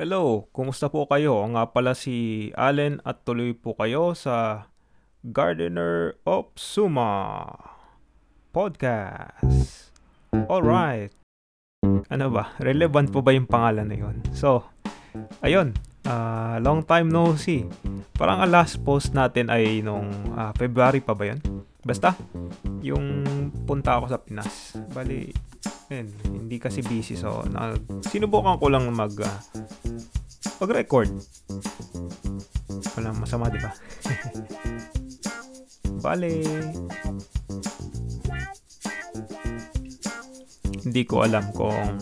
Hello, kumusta po kayo? Nga pala si Allen at tuloy po kayo sa Gardener of Suma Podcast. Alright. Ano ba? Relevant po ba yung pangalan na yun? So, ayun. Uh, long time no see. Parang ang last post natin ay nung uh, February pa ba yun? Basta, yung punta ako sa Pinas. Bali, ayun, hindi kasi busy so nag, sinubukan ko lang mag uh, mag-record. Walang masama, di ba? Bale. Hindi ko alam kung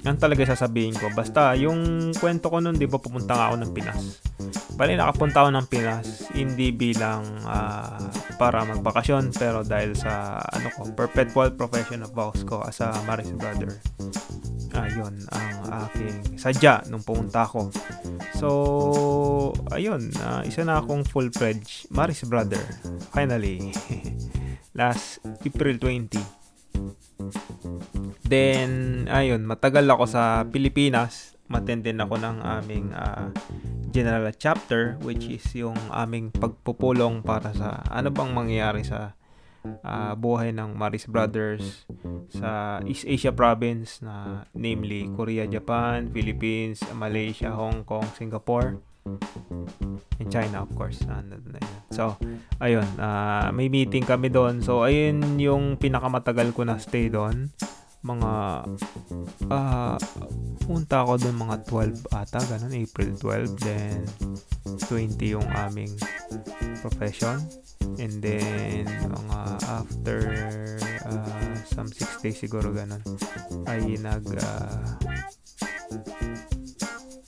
yan talaga sasabihin ko. Basta, yung kwento ko nun, di ba, pumunta nga ako ng Pinas. Bali, nakapunta ako ng Pinas, hindi bilang uh, para magbakasyon, pero dahil sa, ano ko, perpetual profession of vows ko as a marriage brother. Ayun, ang aking sadya nung pumunta ako. So, ayun, uh, isa na akong full-fledged Maris brother. Finally. Last April 20. Then, ayun, matagal ako sa Pilipinas. Matendin ako ng aming uh, general chapter which is yung aming pagpupulong para sa ano bang mangyayari sa uh, buhay ng Maris Brothers sa East Asia province na namely Korea, Japan, Philippines, Malaysia, Hong Kong, Singapore and China of course. So, ayun, uh, may meeting kami doon. So, ayun yung pinakamatagal ko na stay doon mga uh, punta ako doon mga 12 ata ganun April 12 then 20 yung aming profession and then mga after uh, some 6 days siguro ganun ay nag uh,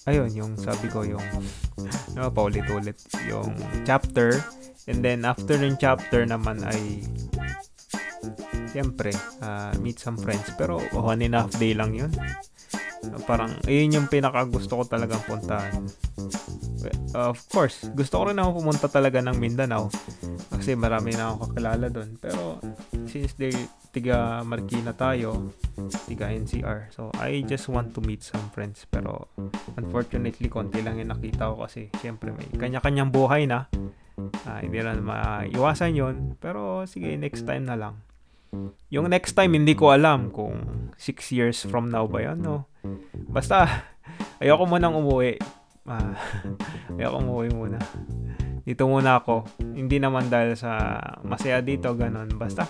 ayun yung sabi ko yung no, paulit-ulit yung chapter and then after ng chapter naman ay Siyempre, uh, meet some friends. Pero one and a half day lang yun. Parang, ayun yung pinaka gusto ko talagang puntahan. Of course, gusto ko rin ako pumunta talaga ng Mindanao. Kasi marami na ako kakilala doon. Pero, since they tiga Marikina tayo, tiga NCR. So, I just want to meet some friends. Pero, unfortunately, konti lang yung nakita ko kasi, syempre, may kanya-kanyang buhay na. Uh, hindi na maiwasan yon Pero, sige, next time na lang. Yung next time, hindi ko alam kung 6 years from now ba yan, no? Basta, ayoko munang umuwi. Ah, ayoko umuwi muna. Dito muna ako. Hindi naman dahil sa masaya dito, ganun. Basta,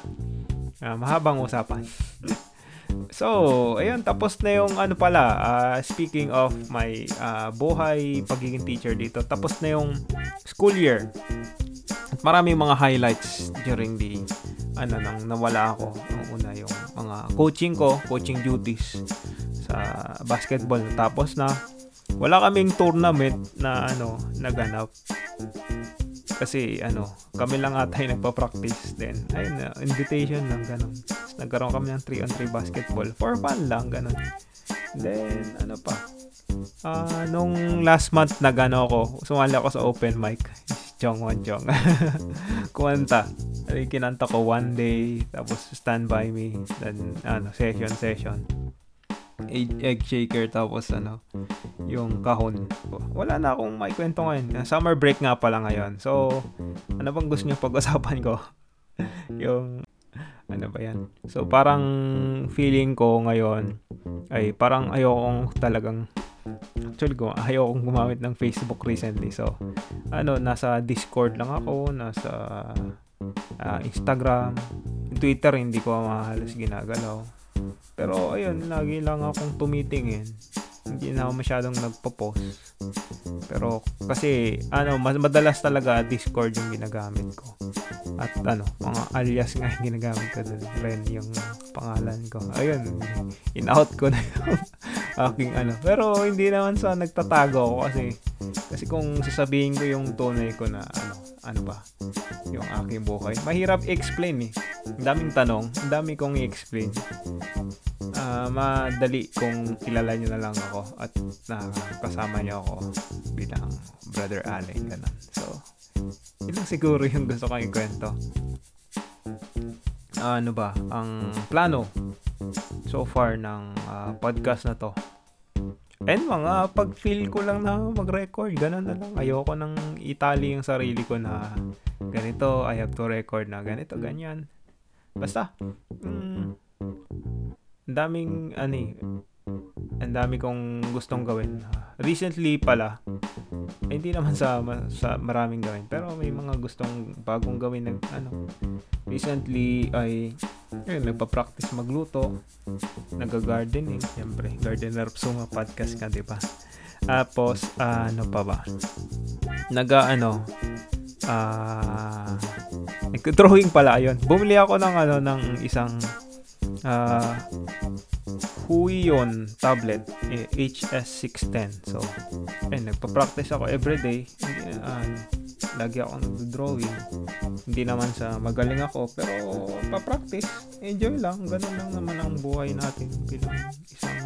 uh, mahabang usapan. so, ayun, tapos na yung ano pala, uh, speaking of my uh, buhay, pagiging teacher dito, tapos na yung school year. At maraming mga highlights during the ano nang nawala ako. Ang una yung mga coaching ko coaching duties sa basketball. Tapos na wala kaming tournament na ano naganap. Kasi ano kami lang ata yung nagpa-practice then ayun na invitation lang ganun. Tapos, nagkaroon kami ng 3 on 3 basketball. For fun lang ganun. Then ano pa uh, nung last month nagano ako sumali ako sa open mic Chong Wan Chong kumanta ay kinanta ko one day, tapos stand by me, then ano, session, session. Egg, egg shaker, tapos ano, yung kahon. Wala na akong maikwento ngayon. Summer break nga pala ngayon. So, ano bang gusto niyo pag-usapan ko? yung, ano ba yan? So, parang feeling ko ngayon, ay parang ayokong talagang Actually, ko, ayaw kong gumamit ng Facebook recently. So, ano, nasa Discord lang ako, nasa uh, Instagram, Twitter hindi ko mahalos ginagalaw. Pero ayun, lagi lang akong tumitingin. Hindi na ako masyadong nagpo-post. Pero kasi ano, mas madalas talaga Discord yung ginagamit ko. At ano, mga alias nga yung ginagamit ko doon. Ren yung pangalan ko. Ayun, in-out ko na yung aking ano. Pero hindi naman sa nagtatago ako kasi kasi kung sasabihin ko yung tunay ko na ano, ano ba, yung aking buhay. Mahirap i-explain eh. Ang daming tanong, ang dami kong i-explain. Uh, madali kung kilala nyo na lang ako at nakakasama nyo ako bilang Brother Allen, ganun. So, yun siguro yung gusto kong ikwento. Uh, ano ba, ang plano so far ng uh, podcast na to And mga pag feel ko lang na mag-record, ganun na lang. Ayoko nang itali yung sarili ko na ganito, I have to record na ganito, ganyan. Basta, mm, daming, ano eh, ang dami kong gustong gawin. Recently pala, eh, hindi naman sa, sa maraming gawin, pero may mga gustong bagong gawin na, ano, recently ay, ayun, nagpa-practice magluto, nag-gardening, siyempre, Gardener Suma podcast ka, di ba? Tapos, uh, ano pa ba? Naga, ano, ah, uh, drawing pala, ayun. Bumili ako ng, ano, ng isang, ah, uh, Huion tablet eh, HS610. So, eh, nagpa-practice ako everyday. Uh, lagi ako nag-drawing. Hindi naman sa magaling ako, pero pa-practice. Enjoy lang. Ganun lang naman ang buhay natin bilang isang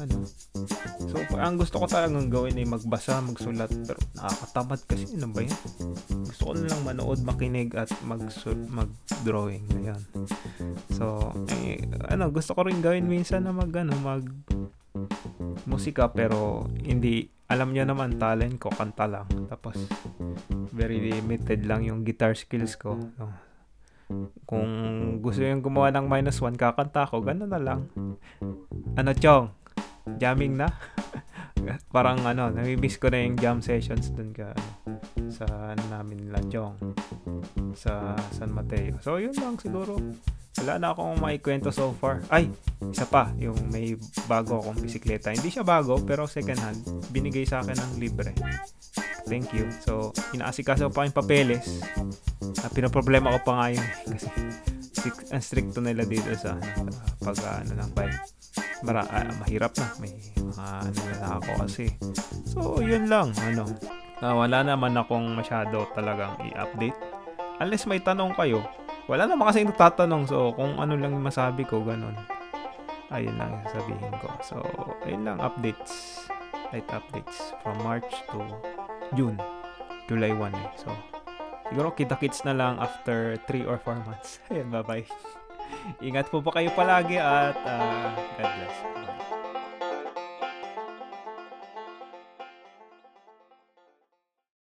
ano. So, ang gusto ko talagang gawin ay magbasa, magsulat, pero nakakatamad kasi ano ba yan? Gusto ko lang manood, makinig at mag mag-drawing. Ayan. So, eh, ano, gusto ko rin gawin minsan na mag, ano, mag musika pero hindi alam niyo naman talent ko kanta lang. Tapos very limited lang yung guitar skills ko. So, kung gusto yung gumawa ng minus one kakanta ko ganun na lang. Ano chong? Jamming na. Parang ano, nami-miss ko na yung jam sessions dun ka sa ano namin Lanjong sa San Mateo. So yun lang siguro. Wala na akong maikwento so far. Ay, isa pa, yung may bago akong bisikleta. Hindi siya bago, pero second hand. Binigay sa akin ng libre. Thank you. So, inaasikaso pa yung papeles. Uh, pinaproblema ko pa nga yun. Kasi ang stricto nila dito sa, sa pag ano ng bike mara, uh, mahirap na. May mga ano na ako kasi. So, yun lang. Ano, uh, wala naman akong masyado talagang i-update. Unless may tanong kayo. Wala naman kasi nagtatanong. So, kung ano lang masabi ko, ganun. Ayun lang sabihin ko. So, ayun lang updates. Light updates from March to June. July 1 eh. So, siguro kita-kits na lang after 3 or 4 months. Ayun, bye-bye. Ingat po po kayo palagi at uh, God bless. Bye.